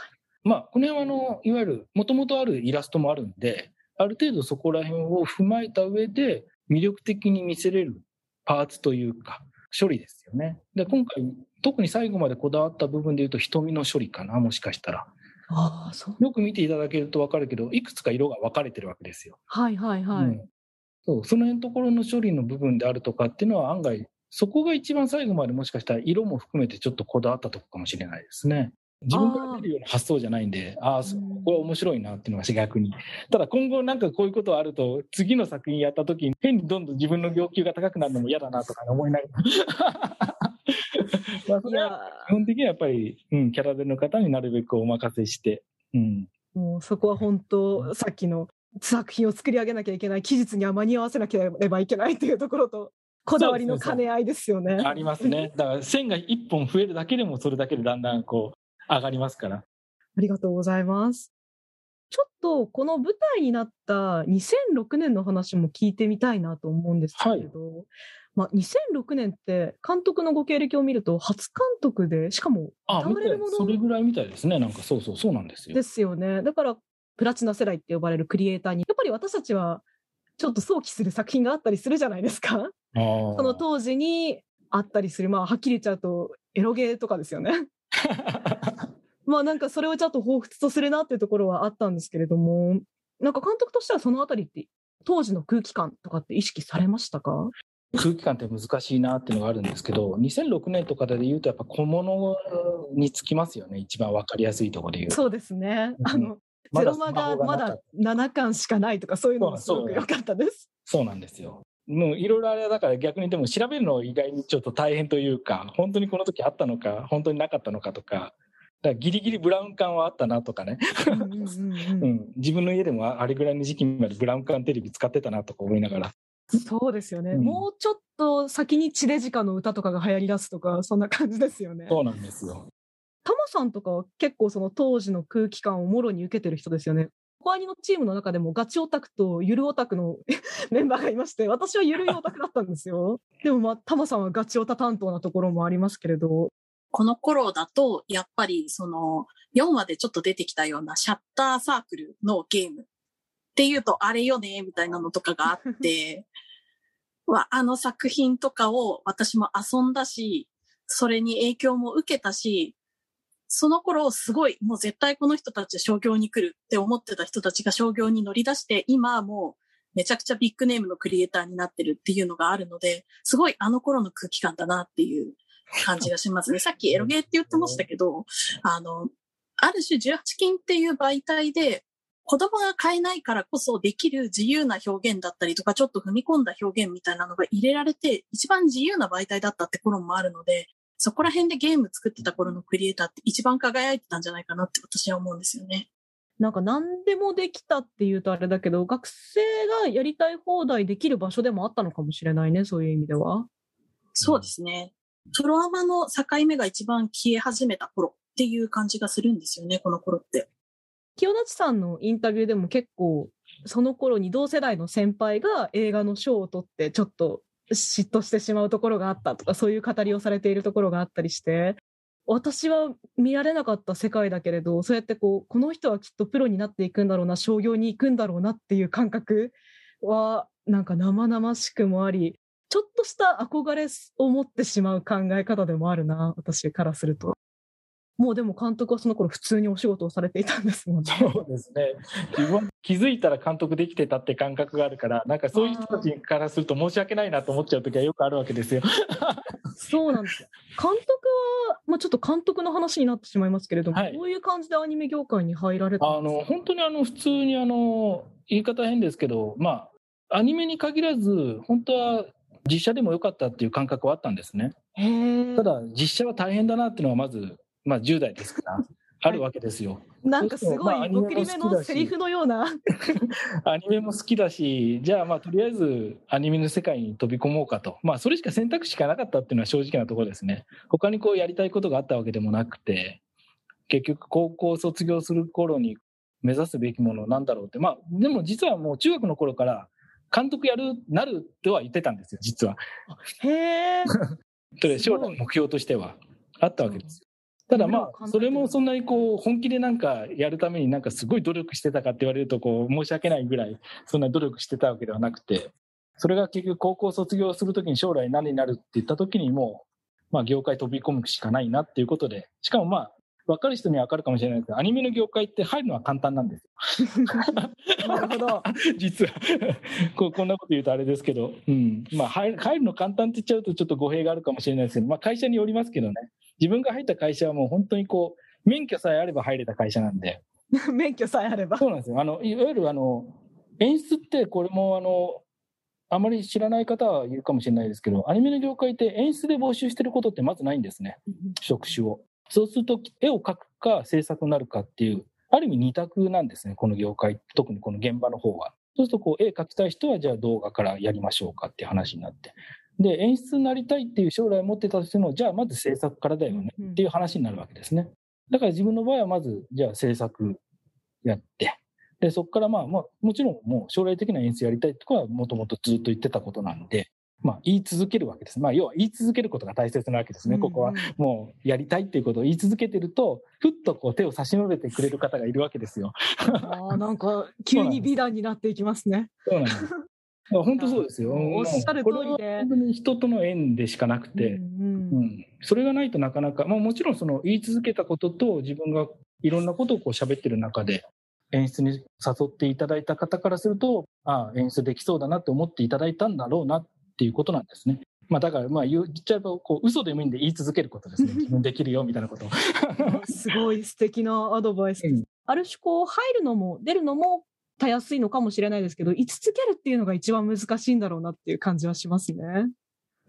まあこの辺はあの、いわゆる元々あるイラストもあるんで、ある程度そこら辺を踏まえた上で魅力的に見せれるパーツというか、処理ですよね。で、今回特に最後までこだわった部分で言うと瞳の処理かな、もしかしたら。ああ、そう。よく見ていただけるとわかるけど、いくつか色が分かれてるわけですよ。はいはいはい。うんそうその辺のところの処理の部分であるとかっていうのは案外、そこが一番最後までもしかしたら色も含めてちょっとこだわったとこかもしれないですね。自分から出るような発想じゃないんで、ああ、ここは面白いなっていうのが逆に。ただ今後なんかこういうことあると、次の作品やった時に変にどんどん自分の要求が高くなるのも嫌だなとか思いながら。まあそいれはや基本的にはやっぱり、うん、キャラデの方になるべくお任せして、うん、ーもうそこは本当、さっきの作品を作り上げなきゃいけない、期日には間に合わせなければいけないというところと、こだわりの兼ね合いですよね。ありますね。だから線が一本増えるだけでもそれだけでだんだんこう上がりますから。ありがとうございます。ちょっとこの舞台になった2006年の話も聞いてみたいなと思うんですけれど、まあ、2006年って監督のご経歴を見ると初監督で、しかもあ、みたい歌われるものそれぐらいみたいですね。なんかそうそうそうなんですよ。ですよね。だからプラチナ世代って呼ばれるクリエイターに、やっぱり私たちはちょっと想起する作品があったりするじゃないですか。その当時にあったりする、まあはっきり言っちゃうとエロゲーとかですよね。まあなんかそれをちょっと彷彿とするなっていうところはあったんですけれども、なんか監督としてはそのあたりって当時の空気感とかって意識されましたか？空気感って難しいなっていうのがあるんですけど、2006年とかで言うとやっぱ小物につきますよね。一番わかりやすいところで言うと。そうですね。うんあの、ゼロマがまだ7巻しかないとかそういうのもすごく良かったです。そうなんですよ。もういろいろあれだから逆にでも調べるの意外にちょっと大変というか、本当にこの時あったのか、本当になかったのかとか、だからギリギリブラウン管はあったなとかね。自分の家でもあれぐらいの時期までブラウン管テレビ使ってたなとか思いながら。そうですよね、うんもうちょっと先に地デジカの歌とかが流行り出すとか、そんな感じですよね。そうなんですよ。タマさんとかは結構その当時の空気感をもろに受けてる人ですよね。コアニのチームの中でもガチオタクとゆるオタクの メンバーがいまして、私はゆるいオタクだったんですよ。でもまあ、タマさんはガチオタ担当なところもありますけれど、この頃だと、やっぱりその、4話でちょっと出てきたようなシャッターサークルのゲームっていうと、あれよね、みたいなのとかがあって、はあの作品とかを私も遊んだし、それに影響も受けたし、その頃すごい、もう絶対この人たち商業に来るって思ってた人たちが商業に乗り出して、今はもうめちゃくちゃビッグネームのクリエイターになってるっていうのがあるので、すごいあの頃の空気感だなっていう感じがしますね。さっきエロゲーって言ってましたけど、あの、ある種18金っていう媒体で、子供が買えないからこそできる自由な表現だったりとか、ちょっと踏み込んだ表現みたいなのが入れられて、一番自由な媒体だったって頃もあるので、そこら辺でゲーム作ってた頃のクリエイターって一番輝いてたんじゃないかなって私は思うんですよね。なんか何でもできたっていうとあれだけど、学生がやりたい放題できる場所でもあったのかもしれないね、そういう意味では。そうですね。プロアマの境目が一番消え始めた頃っていう感じがするんですよね、この頃って。清立さんのインタビューでも結構、その頃に同世代の先輩が映画の賞を取って、ちょっと嫉妬してしまうところがあったとか、そういう語りをされているところがあったりして、私は見られなかった世界だけれど、そうやってこう、この人はきっとプロになっていくんだろうな、商業に行くんだろうなっていう感覚は、なんか生々しくもあり、ちょっとした憧れを持ってしまう考え方でもあるな、私からすると。もうでも監督はその頃普通にお仕事をされていたんですもんね。そうですね。自分気づいたら監督できてたって感覚があるから、なんかそういう人たちからすると申し訳ないなと思っちゃう時はよくあるわけですよ。そうなんですよ。監督は、まあ、ちょっと監督の話になってしまいますけれども、はいどういう感じでアニメ業界に入られたあんですか？の、本当にあの、普通にあの、言い方変ですけど、まあ、アニメに限らず、本当は実写でもよかったっていう感覚はあったんですね。ただ、実写は大変だなっていうのはまず、まあ10代ですから、あるわけですよ。なんかすごい送り目のセリフのような。アニメも好きだし、じゃあまあとりあえずアニメの世界に飛び込もうかと。まあそれしか選択肢がなかったっていうのは正直なところですね。他にこうやりたいことがあったわけでもなくて、結局高校卒業する頃に目指すべきものなんだろうって。まあでも実はもう中学の頃から監督やる、なるとは言ってたんですよ、実は。へえ。それ将来の目標としてはあったわけですよ。ただまあ、それもそんなにこう、本気でなんかやるためになんかすごい努力してたかって言われるとこう、申し訳ないぐらい、そんな努力してたわけではなくて、それが結局高校卒業するときに将来何になるって言ったときにもう、まあ業界飛び込むしかないなっていうことで、しかもまあ、分かる人には分かるかもしれないですけど、アニメの業界って入るのは簡単なんですよ。なるほど。実は こうこんなこと言うとあれですけど、うんまあ、入る入るの簡単って言っちゃうとちょっと語弊があるかもしれないですけど、まあ、会社によりますけどね自分が入った会社はもう本当にこう免許さえあれば入れた会社なんで免許さえあれば。そうなんですよあのいわゆるあの演出ってこれもあのあまり知らない方はいるかもしれないですけどアニメの業界って演出で募集してることってまずないんですね職種を。そうすると、絵を描くか制作になるかっていう、ある意味二択なんですね、この業界、特にこの現場の方は。そうすると、こう、絵描きたい人は、じゃあ動画からやりましょうかっていう話になって。で、演出になりたいっていう将来を持ってたとしても、じゃあまず制作からだよねっていう話になるわけですね。だから自分の場合はまず、じゃあ制作やって、で、そこからまあ、まあ、もちろんもう将来的な演出やりたいとかはもともとずっと言ってたことなんで、まあ、言い続けるわけです。まあ、要は言い続けることが大切なわけですね、ここは。もうやりたいっていうことを言い続けてると、ふっとこう手を差し伸べてくれる方がいるわけですよ。ああ、なんか急に美談になっていきますね。そうなんです。本当そうですよ。おっしゃる通りで本当に人との縁でしかなくて、うんううんん、それがないとなかなか、まあ、もちろんその言い続けたことと自分がいろんなことをこう喋ってる中で演出に誘っていただいた方からすると、ああ、演出できそうだなって思っていただいたんだろうなっていうことなんですね。まあだからまあ言っちゃえばこう嘘でもいいんで言い続けることですね。できるよみたいなことを。すごい素敵なアドバイス。うんある種こう入るのも出るのもたやすいのかもしれないですけど、居続けるっていうのが一番難しいんだろうなっていう感じはしますね。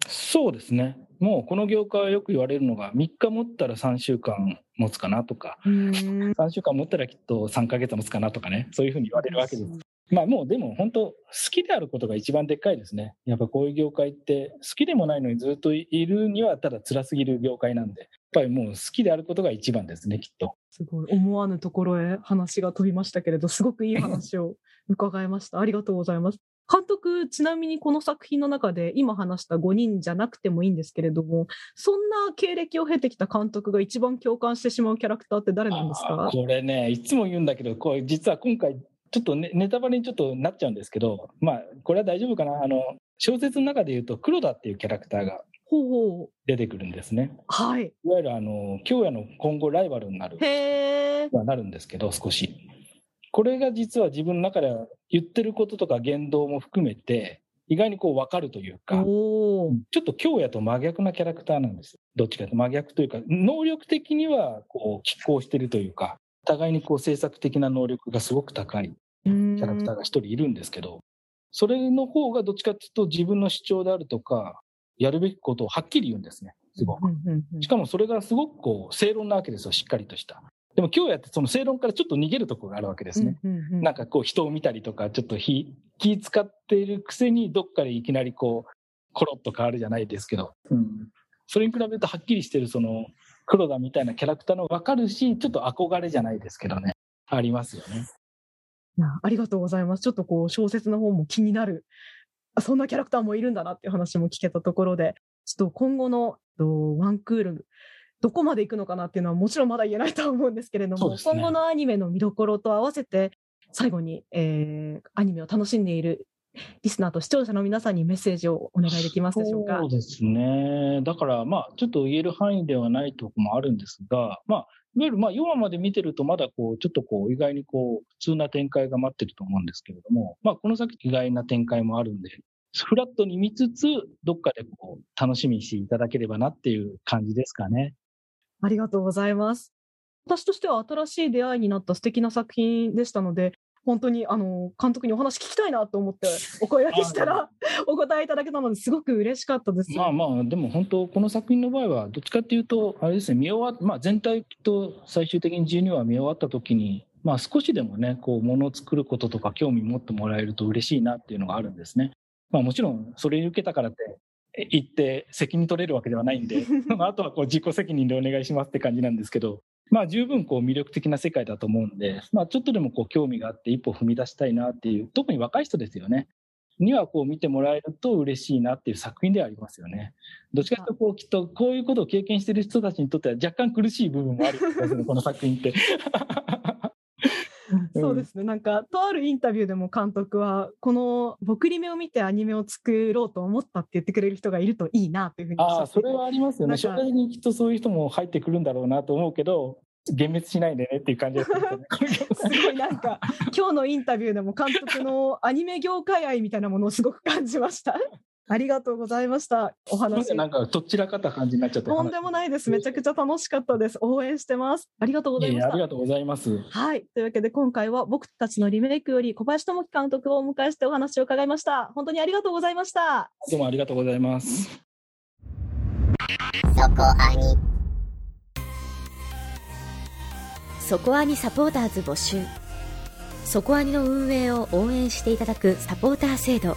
そうですね。もうこの業界はよく言われるのが3日持ったら3週間持つかなとか、うん。3週間持ったらきっと3ヶ月持つかなとかね、そういうふうに言われるわけです。まあもうでも本当好きであることが一番でっかいですね。やっぱこういう業界って好きでもないのにずっといるにはただ辛すぎる業界なんで、やっぱりもう好きであることが一番ですね、きっと。すごい思わぬところへ話が飛びましたけれど、すごくいい話を伺いました。ありがとうございます。監督、ちなみにこの作品の中で今話した5人じゃなくてもいいんですけれども、そんな経歴を経てきた監督が一番共感してしまうキャラクターって誰なんですか？これね、いつも言うんだけど、これ実は今回、ちょっとネネタバレにちょっとなっちゃうんですけど、まあ、これは大丈夫かな。あの、小説の中で言うと、黒田っていうキャラクターが。出てくるんですね。はい。いわゆるあの、京也の今後ライバルになる、へえ。はなるんですけど、少し。これが実は自分の中では言ってることとか言動も含めて、意外にこう分かるというか。ちょっと京也と真逆なキャラクターなんです。どっちかというと真逆というか、能力的にはこう拮抗してるというか、互いにこう制作的な能力がすごく高いキキャラクターが一人いるんですけど、それの方がどっちかというと自分の主張であるとか、やるべきことをはっきり言うんですね、すごく。しかもそれがすごくこう正論なわけですよ、しっかりとした。でも今日やってその正論からちょっと逃げるところがあるわけですね。なんかこう人を見たりとか、ちょっと気気使っているくせにどっかでいきなりこう、コロッと変わるじゃないですけど、それに比べるとはっきりしてるその黒田みたいなキャラクターの分かるし、ちょっと憧れじゃないですけどね、ありますよね。あありがとうございます。ちょっとこう小説の方も気になる。あそんなキャラクターもいるんだなっていう話も聞けたところで、ちょっと今後のとワンクール、どこまで行くのかなっていうのはもちろんまだ言えないとは思うんですけれども、ね今後のアニメの見どころと合わせて、最後に、えー、アニメを楽しんでいるリスナーと視聴者の皆さんにメッセージをお願いできますでしょうか？そう。ですね。だから、まあ、ちょっと言える範囲ではないとこもあるんですが、まあ、いわゆる、まあ、4話まで見てると、まだこう、ちょっとこう、意外にこう、普通な展開が待ってると思うんですけれども、まあ、この先意外な展開もあるんで、フラットに見つつ、どっかでこう、楽しみにしていただければなっていう感じですかね。ありがとうございます。私としては新しい出会いになった素敵な作品でしたので、本当にあの監督にお話聞きたいなと思って お声掛けしたらお答えいただけたのですごく嬉しかったです。まあまあ、でも本当、この作品の場合は、どっちかっていうと、あれですね、見終わっまあ全体と最終的に12話見終わった時に、まあ少しでもね、こう、ものを作ることとか興味持ってもらえると嬉しいなっていうのがあるんですね。まあもちろん、それに受けたからって、え言って責任取れるわけではないんで、まああとはこう自己責任でお願いしますって感じなんですけど、まあ十分こう魅力的な世界だと思うんで、まあちょっとでもこう興味があって一歩踏み出したいなっていう、特に若い人ですよね。にはこう見てもらえると嬉しいなっていう作品ではありますよね。どっちかというとこうきっとこういうことを経験している人たちにとっては若干苦しい部分もあるんでするこの作品って。そうですね。なんか、とあるインタビューでも監督は、この、僕リメを見てアニメを作ろうと思ったって言ってくれる人がいるといいなというふうにあそれはありますよね。にきっとそういう人も入ってくるんだろうなと思うけど、幻滅しないでねっていう感じですよね。すごいなんか、今日のインタビューでも監督のアニメ業界愛みたいなものをすごく感じました。ありがとうございました。お話。なんか、とっちらかった感じになっちゃって。とんでもないです。めちゃくちゃ楽しかったです。応援してます。ありがとうございましあり。がとうございます。はい。というわけで今回は僕たちのリメイクより小林智樹監督をお迎えしてお話を伺いました。本当にありがとうございました。どうもありがとうございます。そこアニそこアニサポーターズ募集そこアニの運営を応援していただくサポーター制度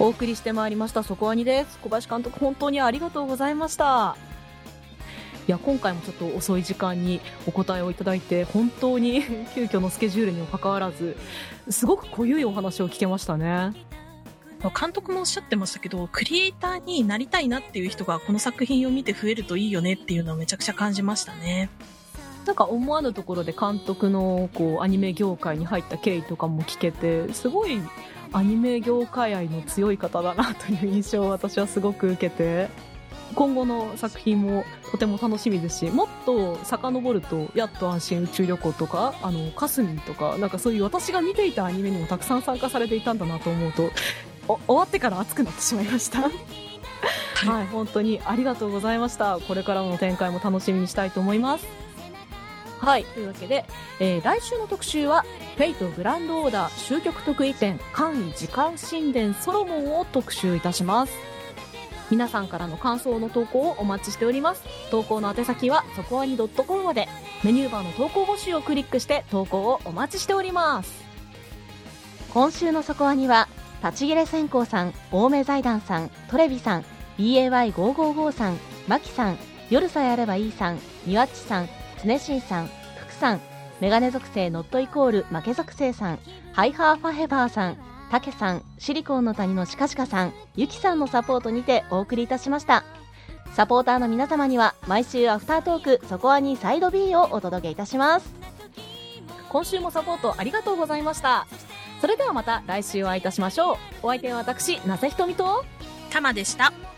お送りしてまいりました、そこアニです。小林監督、本当にありがとうございました。いや、今回もちょっと遅い時間にお答えをいただいて、本当に 急遽のスケジュールにもかかわらず、すごく濃ゆいお話を聞けましたね。監督もおっしゃってましたけど、クリエイターになりたいなっていう人がこの作品を見て増えるといいよねっていうのをめちゃくちゃ感じましたね。なんか思わぬところで監督のこうアニメ業界に入った経緯とかも聞けて、すごいアニメ業界愛の強い方だなという印象を私はすごく受けて、今後の作品もとても楽しみですし、もっと遡ると、やっと安心宇宙旅行とか、あの、カスミンとか、なんかそういう私が見ていたアニメにもたくさん参加されていたんだなと思うと、お終わってから熱くなってしまいました。はい、本当にありがとうございました。これからの展開も楽しみにしたいと思います。はい、というわけで、えー来週の特集は、フェイトグランドオーダー終局得意点、簡易時間神殿ソロモンを特集いたします。皆さんからの感想の投稿をお待ちしております。投稿の宛先は、そこあに .com まで、メニューバーの投稿募集をクリックして投稿をお待ちしております。今週のそこアニは、立ち切れ線香さん、青梅財団さん、トレビさん、BAY555 さん、マキさん、夜さえあればいいさん、ニワッチさん、つねしんさん、福さん、メガネ属性ノットイコール負け属性さん、ハイハーファヘバーさん、タケさん、シリコンの谷のシカシカさん、ユキさんのサポートにてお送りいたしました。サポーターの皆様には毎週アフタートークそこアニサイド B をお届けいたします。今週もサポートありがとうございました。それではまた来週お会いいたしましょう。お相手は私、なぜひとみと、タマでした。「